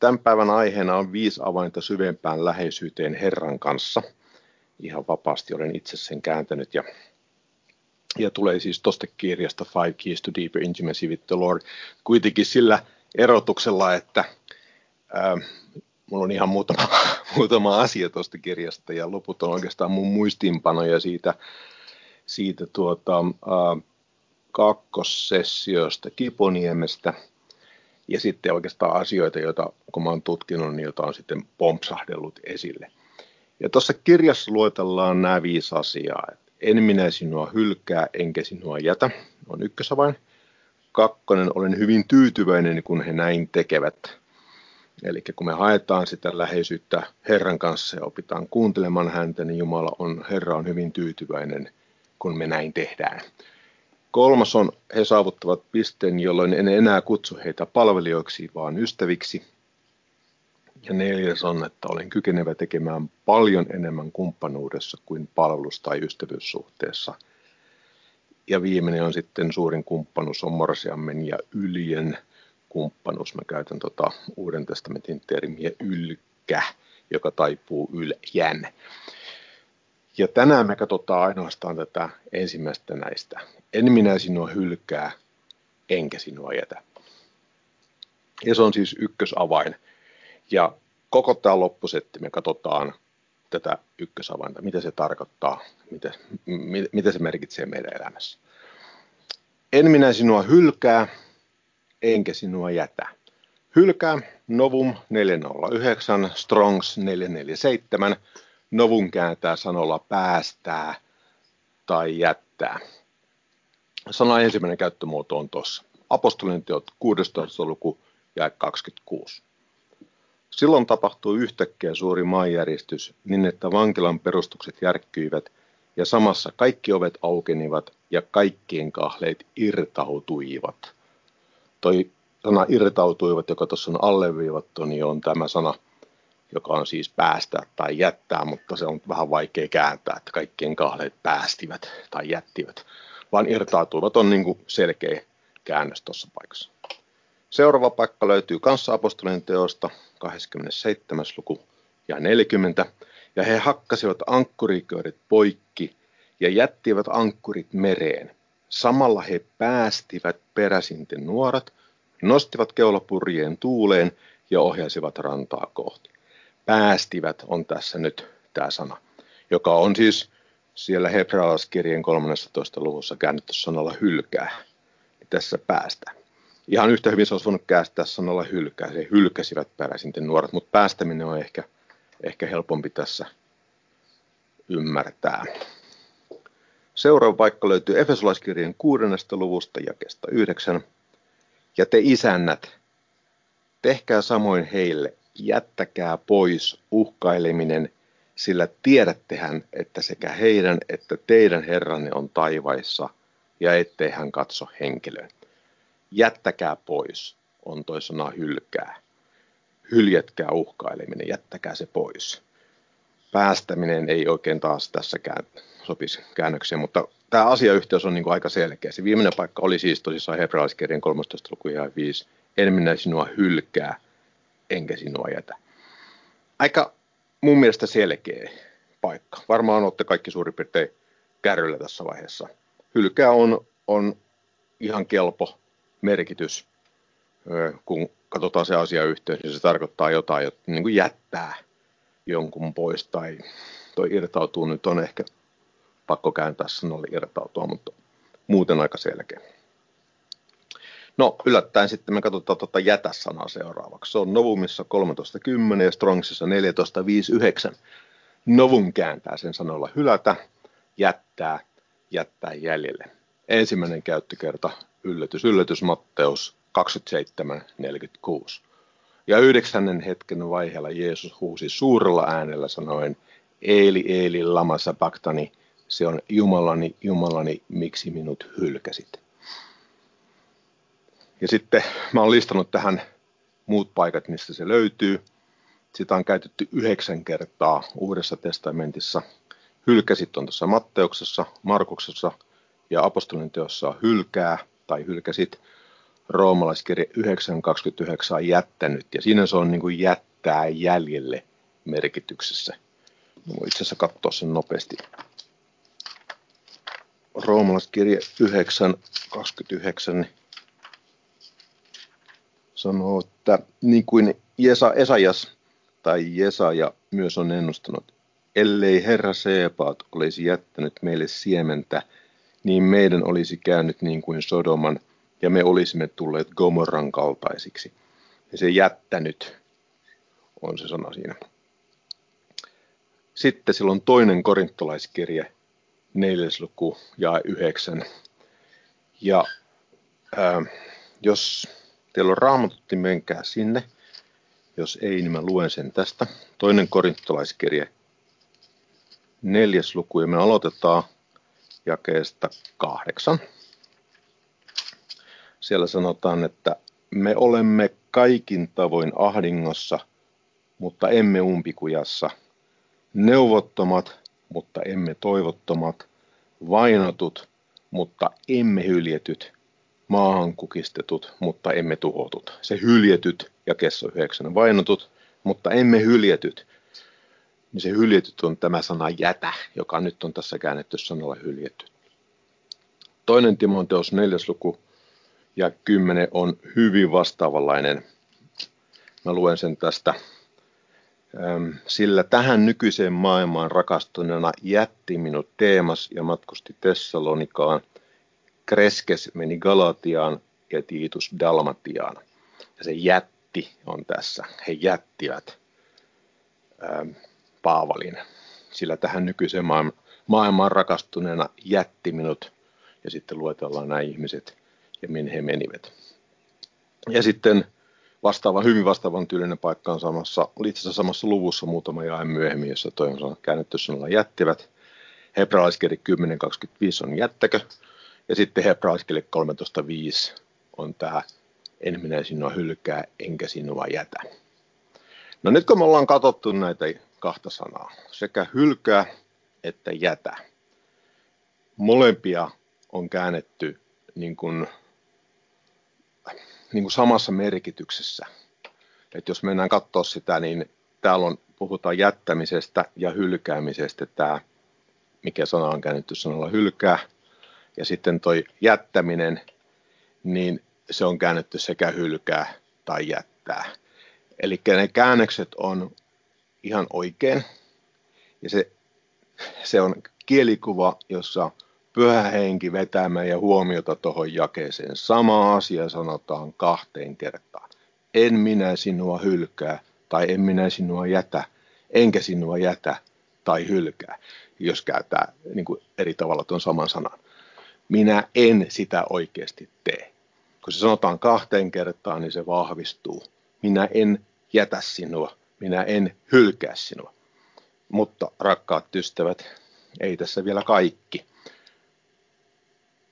tämän päivän aiheena on viisi avainta syvempään läheisyyteen Herran kanssa. Ihan vapaasti olen itse sen kääntänyt ja, ja tulee siis tuosta kirjasta Five Keys to Deeper Intimacy with the Lord. Kuitenkin sillä erotuksella, että ää, mulla on ihan muutama, muutama asia tuosta kirjasta ja loput on oikeastaan mun muistiinpanoja siitä, siitä tuota, ää, kakkossessiosta Kiponiemestä ja sitten oikeastaan asioita, joita kun mä oon tutkinut, niin joita on sitten pompsahdellut esille. Ja tuossa kirjassa luetellaan nämä viisi asiaa. En minä sinua hylkää, enkä sinua jätä, on ykkösavain. Kakkonen, olen hyvin tyytyväinen, kun he näin tekevät. Eli kun me haetaan sitä läheisyyttä Herran kanssa ja opitaan kuuntelemaan häntä, niin Jumala on, Herra on hyvin tyytyväinen, kun me näin tehdään. Kolmas on, he saavuttavat pisteen, jolloin en enää kutsu heitä palvelijoiksi, vaan ystäviksi. Ja neljäs on, että olen kykenevä tekemään paljon enemmän kumppanuudessa kuin palvelus- tai ystävyyssuhteessa. Ja viimeinen on sitten suurin kumppanuus on morsiammen ja yljen kumppanuus. Mä käytän tota Uuden testamentin termiä ylkä, joka taipuu yljän. Ja tänään me katsotaan ainoastaan tätä ensimmäistä näistä. En minä sinua hylkää, enkä sinua jätä. Ja se on siis ykkösavain. Ja koko tämä loppusetti me katsotaan tätä ykkösavainta, mitä se tarkoittaa, mitä, mitä se merkitsee meidän elämässä. En minä sinua hylkää, enkä sinua jätä. Hylkää Novum 409, Strongs 447, Novun kääntää sanolla päästää tai jättää. Sana ensimmäinen käyttömuoto on tuossa. Apostolien teot 16. luku ja 26. Silloin tapahtui yhtäkkiä suuri maanjäristys niin, että vankilan perustukset järkkyivät ja samassa kaikki ovet aukenivat ja kaikkien kahleet irtautuivat. Toi sana irtautuivat, joka tuossa on alleviivattu, niin on tämä sana – joka on siis päästä tai jättää, mutta se on vähän vaikea kääntää, että kaikkien kahleet päästivät tai jättivät, vaan irtautuivat on niin kuin selkeä käännös tuossa paikassa. Seuraava paikka löytyy kanssa apostolien teosta, 27. luku ja 40, ja he hakkasivat ankkuriköörit poikki ja jättivät ankkurit mereen. Samalla he päästivät peräsinten nuorat, nostivat keulapurjeen tuuleen ja ohjasivat rantaa kohti päästivät on tässä nyt tämä sana, joka on siis siellä hebrealaiskirjeen 13. luvussa käännetty sanalla hylkää. Tässä päästä. Ihan yhtä hyvin se olisi voinut käästää sanalla hylkää. Se hylkäsivät peräisinten nuoret, mutta päästäminen on ehkä, ehkä helpompi tässä ymmärtää. Seuraava paikka löytyy Efesolaiskirjeen 6. luvusta jakesta 9. Ja te isännät, tehkää samoin heille, jättäkää pois uhkaileminen, sillä tiedättehän, että sekä heidän että teidän Herranne on taivaissa, ja ettei hän katso henkilöön. Jättäkää pois on toi sana hylkää. Hyljetkää uhkaileminen, jättäkää se pois. Päästäminen ei oikein taas tässäkään sopisi käännökseen, mutta tämä asiayhteys on niin kuin aika selkeä. Se viimeinen paikka oli siis tosissaan hebrealaiskirjan 13. luku 5. En minä sinua hylkää, enkä sinua jätä. Aika mun mielestä selkeä paikka. Varmaan olette kaikki suurin piirtein kärryllä tässä vaiheessa. Hylkää on, on ihan kelpo merkitys, kun katsotaan se asia yhteen, niin se tarkoittaa jotain, niin kuin jättää jonkun pois tai toi irtautuu nyt on ehkä pakko kääntää sanolle irtautua, mutta muuten aika selkeä. No yllättäen sitten me katsotaan tuota jätä-sanaa seuraavaksi. Se on Novumissa 13.10 ja Strongsissa 14.5.9. Novum kääntää sen sanoilla hylätä, jättää, jättää jäljelle. Ensimmäinen käyttökerta, yllätys, yllätys, Matteus 27.46. Ja yhdeksännen hetken vaiheella Jeesus huusi suurella äänellä sanoen, Eeli, Eeli, lama sabaktani, se on Jumalani, Jumalani, miksi minut hylkäsit. Ja sitten mä oon listannut tähän muut paikat, mistä se löytyy. Sitä on käytetty yhdeksän kertaa Uudessa testamentissa. Hylkäsit on tuossa Matteuksessa, Markuksessa ja apostolin teossa hylkää tai hylkäsit. roomalaiskirja 9.29 on jättänyt, ja siinä se on niin kuin jättää jäljelle merkityksessä. Mä voin itse asiassa katsoa sen nopeasti. Roomalaiskirja 9.29 niin sanoo, että niin kuin Jesa, Esajas tai Jesaja myös on ennustanut, ellei Herra Seepaat olisi jättänyt meille siementä, niin meidän olisi käynyt niin kuin Sodoman, ja me olisimme tulleet Gomorran kaltaisiksi. Ja se jättänyt on se sana siinä. Sitten silloin toinen korintolaiskirje, neljäs luku ja yhdeksän. Ja ää, jos teillä on raamatutti, menkää sinne. Jos ei, niin mä luen sen tästä. Toinen korintolaiskirje, neljäs luku, ja me aloitetaan jakeesta kahdeksan. Siellä sanotaan, että me olemme kaikin tavoin ahdingossa, mutta emme umpikujassa, neuvottomat, mutta emme toivottomat, vainotut, mutta emme hyljetyt, maahan kukistetut, mutta emme tuhotut. Se hyljetyt ja kesso yhdeksän vainotut, mutta emme hyljetyt. Niin se hyljetyt on tämä sana jätä, joka nyt on tässä käännetty sanalla hyljetty. Toinen Timoteos neljäs luku ja kymmenen on hyvin vastaavanlainen. Mä luen sen tästä. Sillä tähän nykyiseen maailmaan rakastuneena jätti minut Teemas ja matkusti Tessalonikaan. Kreskes meni Galatiaan ja Tiitus Dalmatiaan. Ja se jätti on tässä. He jättivät ähm, Paavalin. Sillä tähän nykyiseen maailmaan rakastuneena jätti minut. Ja sitten luetellaan nämä ihmiset ja minne he menivät. Ja sitten vastaava, hyvin vastaavan tyylinen paikka on samassa, itse asiassa samassa luvussa muutama jae myöhemmin, jossa toi on käännetty sanalla jättivät. Hebraalaiskirja 10.25 on jättäkö, ja sitten hebraalaiskirja 13.5 on tämä en minä sinua hylkää, enkä sinua jätä. No nyt kun me ollaan katsottu näitä kahta sanaa, sekä hylkää että jätä, molempia on käännetty niin kuin niin kuin samassa merkityksessä. että jos mennään katsoa sitä, niin täällä on, puhutaan jättämisestä ja hylkäämisestä. Tämä, mikä sana on käännetty sanalla hylkää. Ja sitten toi jättäminen, niin se on käännetty sekä hylkää tai jättää. Eli ne käännökset on ihan oikein. Ja se, se on kielikuva, jossa pyhä henki vetää meidän huomiota tuohon jakeeseen. Sama asia sanotaan kahteen kertaan. En minä sinua hylkää tai en minä sinua jätä, enkä sinua jätä tai hylkää, jos käyttää niin kuin eri tavalla tuon saman sanan. Minä en sitä oikeasti tee. Kun se sanotaan kahteen kertaan, niin se vahvistuu. Minä en jätä sinua, minä en hylkää sinua. Mutta rakkaat ystävät, ei tässä vielä kaikki.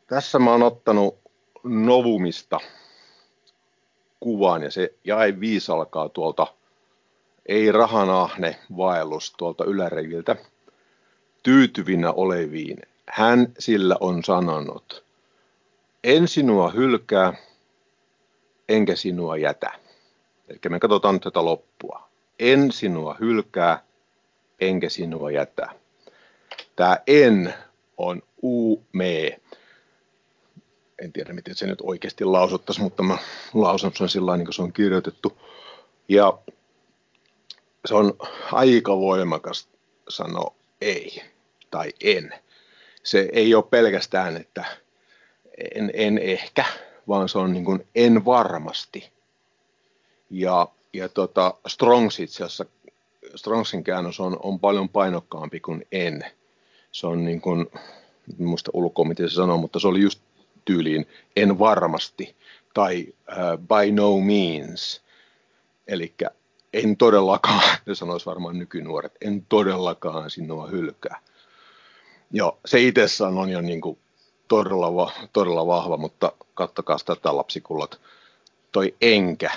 Tässä mä oon ottanut Novumista kuvan ja se jae viisi alkaa tuolta ei rahanahne vaellus tuolta yläreviltä tyytyvinä oleviin. Hän sillä on sanonut, en sinua hylkää, enkä sinua jätä. Eli me katsotaan nyt tätä loppua. En sinua hylkää, enkä sinua jätä. Tämä en on u me en tiedä miten se nyt oikeasti lausuttaisiin, mutta mä lausun sen sillä niin kuin se on kirjoitettu. Ja se on aika voimakas sanoa ei tai en. Se ei ole pelkästään, että en, en ehkä, vaan se on niin kuin en varmasti. Ja, ja tota, Strongs itse asiassa, Strongsin käännös on, on paljon painokkaampi kuin en. Se on niin kuin, muista ulkoa miten se sanoo, mutta se oli just tyyliin en varmasti tai uh, by no means. Eli en todellakaan, ne sanoisi varmaan nykynuoret, en todellakaan sinua hylkää. Joo, se itsessään on jo niin kuin todella, todella vahva, mutta kattokaa tätä lapsikullat. Toi enkä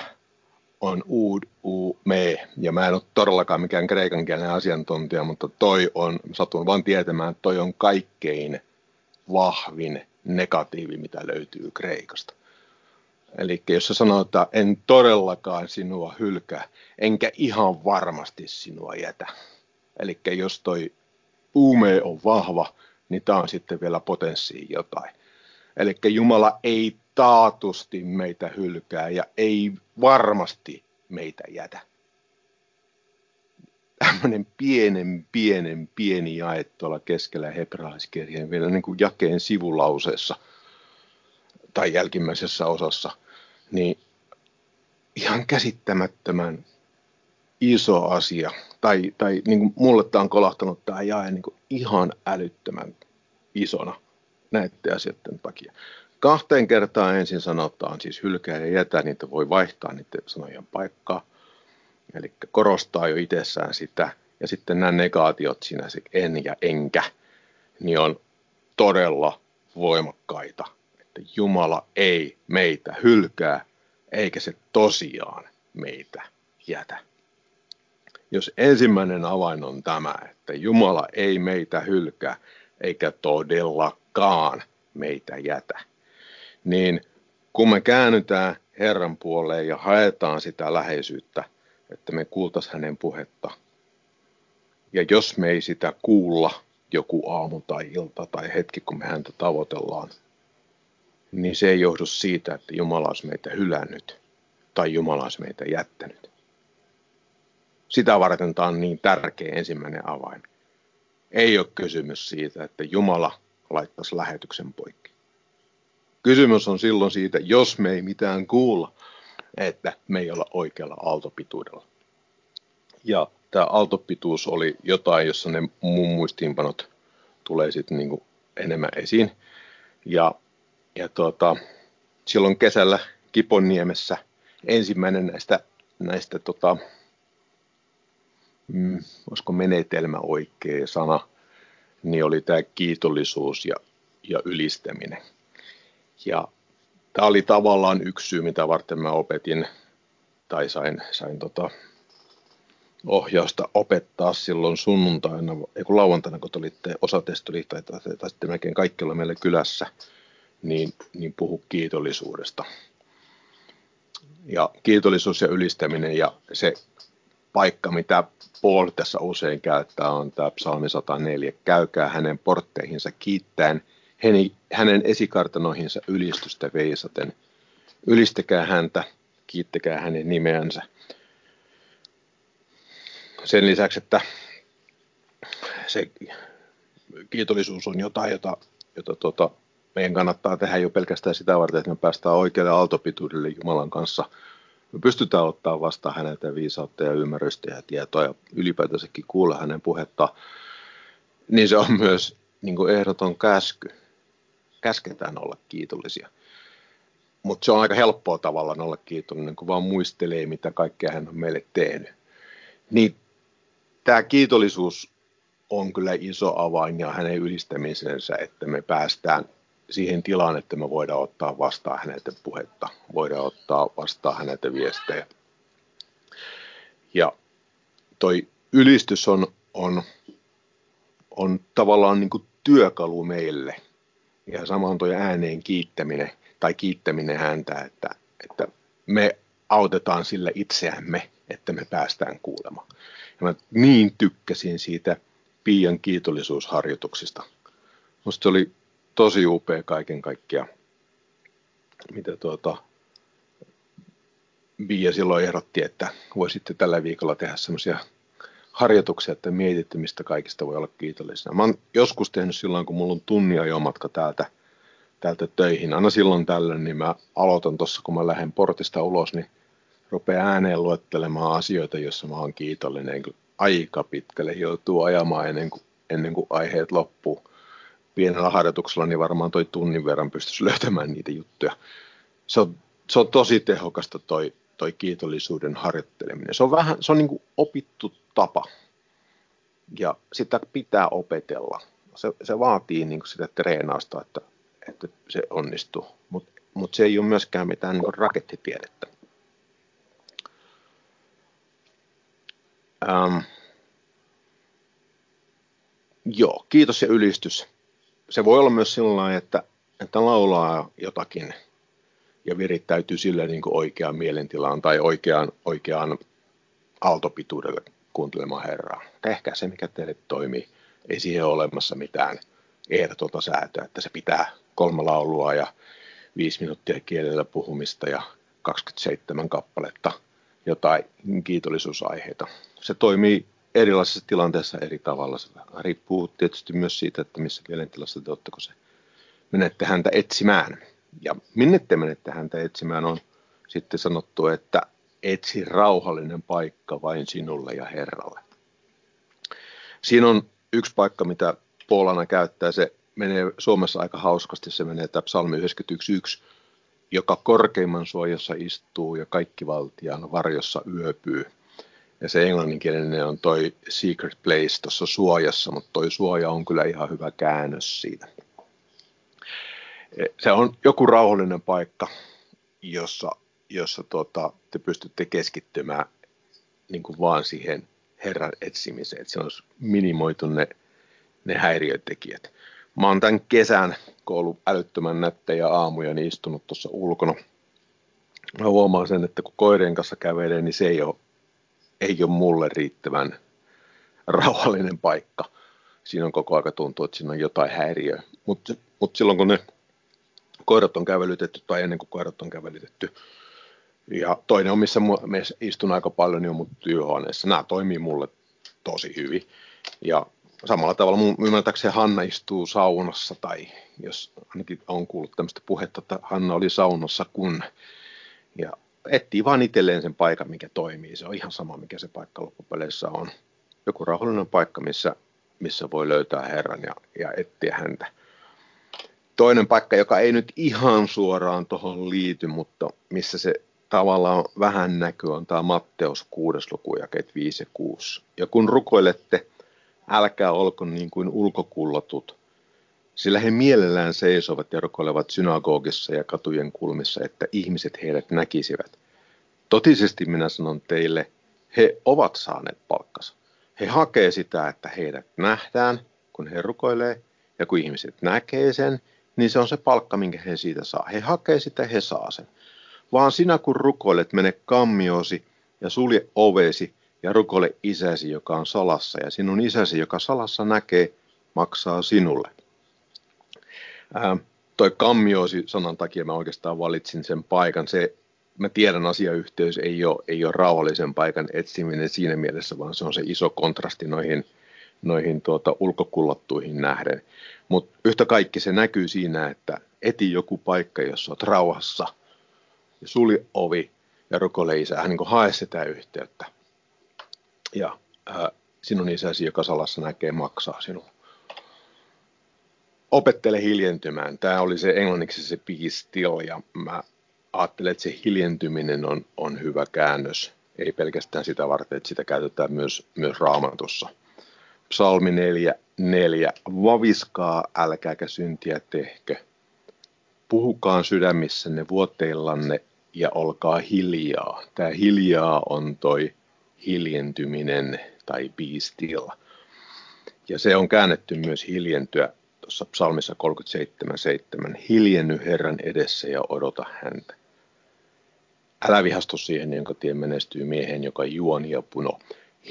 on uud, u, me, ja mä en ole todellakaan mikään kreikan kielen asiantuntija, mutta toi on, satun vaan tietämään, toi on kaikkein vahvin negatiivi, mitä löytyy Kreikasta. Eli jos sä sanoo, että en todellakaan sinua hylkää, enkä ihan varmasti sinua jätä. Eli jos toi uume on vahva, niin tämä on sitten vielä potenssiin jotain. Eli Jumala ei taatusti meitä hylkää ja ei varmasti meitä jätä. Tämmöinen pienen, pienen, pieni jae tuolla keskellä hebraalaiskirjeen vielä niin kuin jakeen sivulauseessa tai jälkimmäisessä osassa, niin ihan käsittämättömän iso asia. Tai, tai niin kuin mulle tämä on kolahtanut tämä jae niin kuin ihan älyttömän isona näiden asioiden takia. Kahteen kertaan ensin sanotaan, siis hylkää ja jätä, niitä voi vaihtaa niiden sanojen paikkaa. Eli korostaa jo itsessään sitä. Ja sitten nämä negaatiot siinä, se en ja enkä, niin on todella voimakkaita. Että Jumala ei meitä hylkää, eikä se tosiaan meitä jätä. Jos ensimmäinen avain on tämä, että Jumala ei meitä hylkää, eikä todellakaan meitä jätä, niin kun me käännytään Herran puoleen ja haetaan sitä läheisyyttä, että me kuultaisi hänen puhetta, ja jos me ei sitä kuulla joku aamu tai ilta tai hetki, kun me häntä tavoitellaan, niin se ei johdu siitä, että Jumala olisi meitä hylännyt tai Jumala olisi meitä jättänyt. Sitä varten tämä on niin tärkeä ensimmäinen avain. Ei ole kysymys siitä, että Jumala laittaisi lähetyksen poikki. Kysymys on silloin siitä, jos me ei mitään kuulla, että me ei olla oikealla aaltopituudella. Ja tämä aaltopituus oli jotain, jossa ne mun muistiinpanot tulee sitten niinku enemmän esiin. Ja, ja tuota, silloin kesällä Kiponniemessä ensimmäinen näistä, näistä tota, mm, olisiko menetelmä oikea sana, niin oli tämä kiitollisuus ja, ja ylistäminen. Ja tämä oli tavallaan yksi syy, mitä varten mä opetin tai sain, sain tota, ohjausta opettaa silloin sunnuntaina, ei kun lauantaina, kun olitte osa tai, tai, tai sitten melkein kaikki olla meillä kylässä, niin, niin puhu kiitollisuudesta. Ja kiitollisuus ja ylistäminen ja se paikka, mitä Paul tässä usein käyttää, on tämä psalmi 104. Käykää hänen portteihinsa kiittäen, hänen esikartanoihinsa ylistystä veisaten. Ylistäkää häntä, kiittäkää hänen nimeänsä. Sen lisäksi, että se kiitollisuus on jotain, jota, jota tuota, meidän kannattaa tehdä jo pelkästään sitä varten, että me päästään oikealle aaltopituudelle Jumalan kanssa – me pystytään ottaa vastaan häneltä viisautta ja ymmärrystä ja tietoa ja ylipäätänsäkin kuulla hänen puhetta, niin se on myös niin kuin ehdoton käsky. Käsketään olla kiitollisia. Mutta se on aika helppoa tavallaan olla kiitollinen, kun vaan muistelee, mitä kaikkea hän on meille tehnyt. Niin tämä kiitollisuus on kyllä iso avain ja hänen ylistämisensä, että me päästään siihen tilaan, että me voidaan ottaa vastaan häneltä puhetta, voidaan ottaa vastaan häneltä viestejä. Ja toi ylistys on, on, on tavallaan niin kuin työkalu meille. Ja samoin tuo ääneen kiittäminen tai kiittäminen häntä, että, että me autetaan sillä itseämme, että me päästään kuulemaan. Ja mä niin tykkäsin siitä Pian kiitollisuusharjoituksista. Musta se oli tosi upea kaiken kaikkiaan, mitä tuota, Bia silloin ehdotti, että voisitte tällä viikolla tehdä semmoisia harjoituksia, että mietitte, mistä kaikista voi olla kiitollisena. Mä oon joskus tehnyt silloin, kun mulla on tunnia jo matka täältä, täältä töihin. Aina silloin tällöin, niin mä aloitan tuossa, kun mä lähden portista ulos, niin rupeaa ääneen luettelemaan asioita, joissa mä oon kiitollinen. Aika pitkälle joutuu ajamaan ennen kuin, ennen kuin aiheet loppuu pienellä harjoituksella niin varmaan toi tunnin verran pystyisi löytämään niitä juttuja. Se on, se on tosi tehokasta toi, toi kiitollisuuden harjoitteleminen. Se on vähän, se on niin kuin opittu tapa ja sitä pitää opetella. Se, se vaatii niin kuin sitä treenausta, että, että se onnistuu, mutta mut se ei ole myöskään mitään niin rakettitiedettä. Ähm, joo, kiitos ja ylistys se voi olla myös sellainen, että, että laulaa jotakin ja virittäytyy sille niin kuin oikeaan mielentilaan tai oikeaan, oikeaan aaltopituudelle kuuntelemaan Herraa. Tehkää se, mikä teille toimii. Ei siihen ole olemassa mitään ehdotonta säätöä, että se pitää kolme laulua ja viisi minuuttia kielellä puhumista ja 27 kappaletta jotain kiitollisuusaiheita. Se toimii erilaisissa tilanteissa eri tavalla. Se riippuu tietysti myös siitä, että missä kielentilassa te olette, kun se menette häntä etsimään. Ja minne te menette häntä etsimään on sitten sanottu, että etsi rauhallinen paikka vain sinulle ja Herralle. Siinä on yksi paikka, mitä Puolana käyttää. Se menee Suomessa aika hauskasti. Se menee tämä psalmi 91.1, joka korkeimman suojassa istuu ja kaikki valtiaan varjossa yöpyy. Ja se englanninkielinen on toi secret place tuossa suojassa, mutta toi suoja on kyllä ihan hyvä käännös siitä. Se on joku rauhallinen paikka, jossa, jossa tuota, te pystytte keskittymään niin kuin vaan siihen Herran etsimiseen, että se on minimoitu ne, ne häiriötekijät. Mä oon tämän kesän, kun ollut älyttömän nättejä aamuja, niin istunut tuossa ulkona. Mä huomaan sen, että kun koirien kanssa kävelee, niin se ei ole, ei ole mulle riittävän rauhallinen paikka. Siinä on koko aika tuntuu, että siinä on jotain häiriöä. Mutta mut silloin kun ne koirat on kävelytetty tai ennen kuin koirat on kävelytetty, ja toinen on, missä me istun aika paljon, niin on mun työhuoneessa. Nämä toimii mulle tosi hyvin. Ja samalla tavalla mun ymmärtääkseni Hanna istuu saunassa, tai jos ainakin on kuullut tämmöistä puhetta, että Hanna oli saunassa kun, ja etsii vaan itselleen sen paikan, mikä toimii. Se on ihan sama, mikä se paikka loppupeleissä on. Joku rauhallinen paikka, missä, missä voi löytää Herran ja, ja etsiä häntä. Toinen paikka, joka ei nyt ihan suoraan tuohon liity, mutta missä se tavallaan vähän näkyy, on tämä Matteus 6. luku, jakeet 5 ja 6. Ja kun rukoilette, älkää olko niin kuin ulkokullatut, sillä he mielellään seisovat ja rukoilevat synagogissa ja katujen kulmissa, että ihmiset heidät näkisivät. Totisesti minä sanon teille, he ovat saaneet palkkansa. He hakee sitä, että heidät nähdään, kun he rukoilee, ja kun ihmiset näkee sen, niin se on se palkka, minkä he siitä saa. He hakee sitä, he saa sen. Vaan sinä kun rukoilet, mene kammiosi ja sulje ovesi ja rukoile isäsi, joka on salassa, ja sinun isäsi, joka salassa näkee, maksaa sinulle. Ää, toi kammiosi sanan takia mä oikeastaan valitsin sen paikan. Se, mä tiedän asiayhteys ei ole, ei ole rauhallisen paikan etsiminen siinä mielessä, vaan se on se iso kontrasti noihin, noihin tuota, ulkokullattuihin nähden. Mutta yhtä kaikki se näkyy siinä, että eti joku paikka, jossa olet rauhassa ja sulje ovi ja rukoile isää, niin hae sitä yhteyttä ja ää, sinun isäsi, joka salassa näkee, maksaa sinua. Opettele hiljentymään. Tämä oli se englanniksi se be still, ja mä ajattelen, että se hiljentyminen on, on hyvä käännös. Ei pelkästään sitä varten, että sitä käytetään myös, myös raamatussa. Psalmi 4, 4. Vaviskaa, älkääkä syntiä tehkö. Puhukaan sydämissänne vuoteillanne ja olkaa hiljaa. Tämä hiljaa on toi hiljentyminen tai be still. Ja se on käännetty myös hiljentyä tuossa psalmissa 37.7. Hiljenny Herran edessä ja odota häntä. Älä vihastu siihen, jonka tien menestyy miehen, joka juoni ja puno.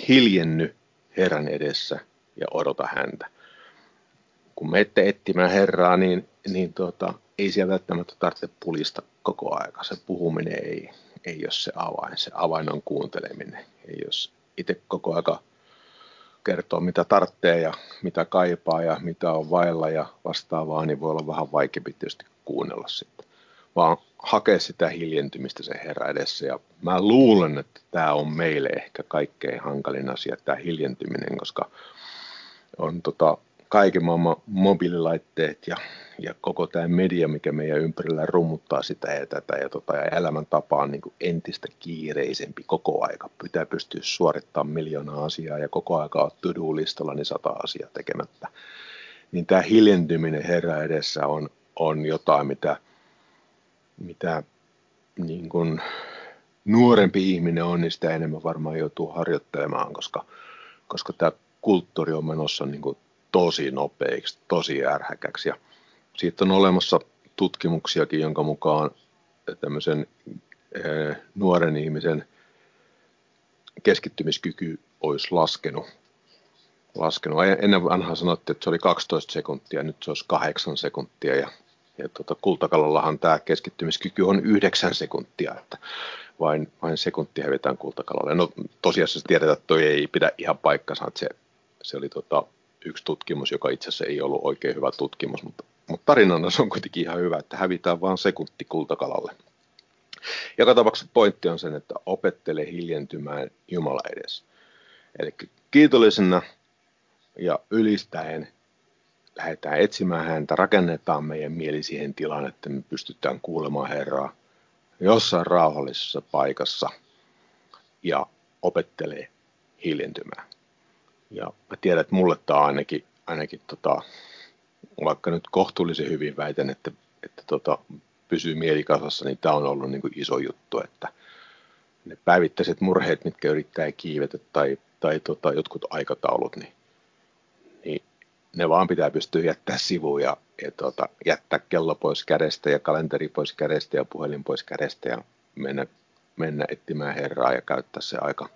Hiljenny Herran edessä ja odota häntä. Kun menette etsimään Herraa, niin, niin tuota, ei siellä välttämättä tarvitse pulista koko aika. Se puhuminen ei, ei ole se avain. Se avain on kuunteleminen. Ja jos itse koko aika kertoo, mitä tarvitsee ja mitä kaipaa ja mitä on vailla ja vastaavaa, niin voi olla vähän vaikeampi tietysti kuunnella sitten. Vaan hakea sitä hiljentymistä se herra edessä. Ja mä luulen, että tämä on meille ehkä kaikkein hankalin asia, tämä hiljentyminen, koska on tota, kaiken maailman mobiililaitteet ja, ja koko tämä media, mikä meidän ympärillä rummuttaa sitä ja tätä ja, tota, ja elämäntapa on niin entistä kiireisempi koko aika. Pitää pystyä suorittamaan miljoonaa asiaa ja koko aika on to-do-listalla niin sata asiaa tekemättä. Niin tämä hiljentyminen herra edessä on, on jotain, mitä, mitä niin kuin nuorempi ihminen on, niin sitä enemmän varmaan joutuu harjoittelemaan, koska, koska tämä kulttuuri on menossa niin kuin tosi nopeiksi, tosi ärhäkäksi. Ja siitä on olemassa tutkimuksiakin, jonka mukaan tämmöisen nuoren ihmisen keskittymiskyky olisi laskenut. laskenut. Ennen vanhaa sanottiin, että se oli 12 sekuntia, nyt se olisi 8 sekuntia ja, ja tuota, kultakalallahan tämä keskittymiskyky on 9 sekuntia, että vain, vain sekuntia hävitään kultakalalle. No tosiasiassa tiedetään, että toi ei pidä ihan paikkansa, että se, se oli tota, yksi tutkimus, joka itse asiassa ei ollut oikein hyvä tutkimus, mutta, mutta tarinana se on kuitenkin ihan hyvä, että hävitään vain sekunti kultakalalle. Joka tapauksessa pointti on sen, että opettele hiljentymään Jumala edessä. Eli kiitollisena ja ylistäen lähdetään etsimään häntä, rakennetaan meidän mieli siihen tilaan, että me pystytään kuulemaan Herraa jossain rauhallisessa paikassa ja opettelee hiljentymään. Ja mä tiedän, että mulle tämä ainakin, ainakin tota, vaikka nyt kohtuullisen hyvin väitän, että, että tota, pysyy mielikasassa, niin tämä on ollut niin kuin iso juttu, että ne päivittäiset murheet, mitkä yrittää kiivetä tai, tai tota, jotkut aikataulut, niin, niin ne vaan pitää pystyä jättää sivuun ja, ja tota, jättää kello pois kädestä ja kalenteri pois kädestä ja puhelin pois kädestä ja mennä, mennä etsimään Herraa ja käyttää se aika,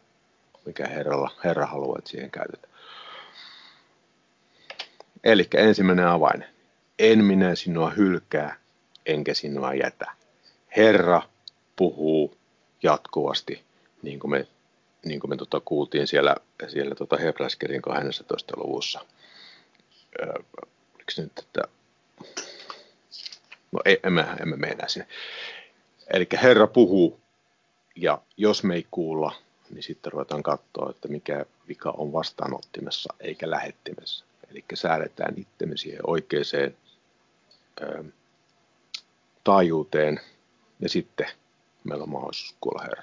mikä Herralla, Herra haluaa, että siihen käytetään. Eli ensimmäinen avain. En minä sinua hylkää, enkä sinua jätä. Herra puhuu jatkuvasti, niin kuin me, niin kuin me tota kuultiin siellä, siellä tota Hebräskerin 12. luvussa. Öö, oliko nyt, että... No ei, emme, emme mene sinne. Eli Herra puhuu, ja jos me ei kuulla, niin sitten ruvetaan katsoa, että mikä vika on vastaanottimessa eikä lähettimessä. Eli säädetään itsemme siihen oikeaan taajuuteen ja sitten meillä on mahdollisuus kuulla Herra.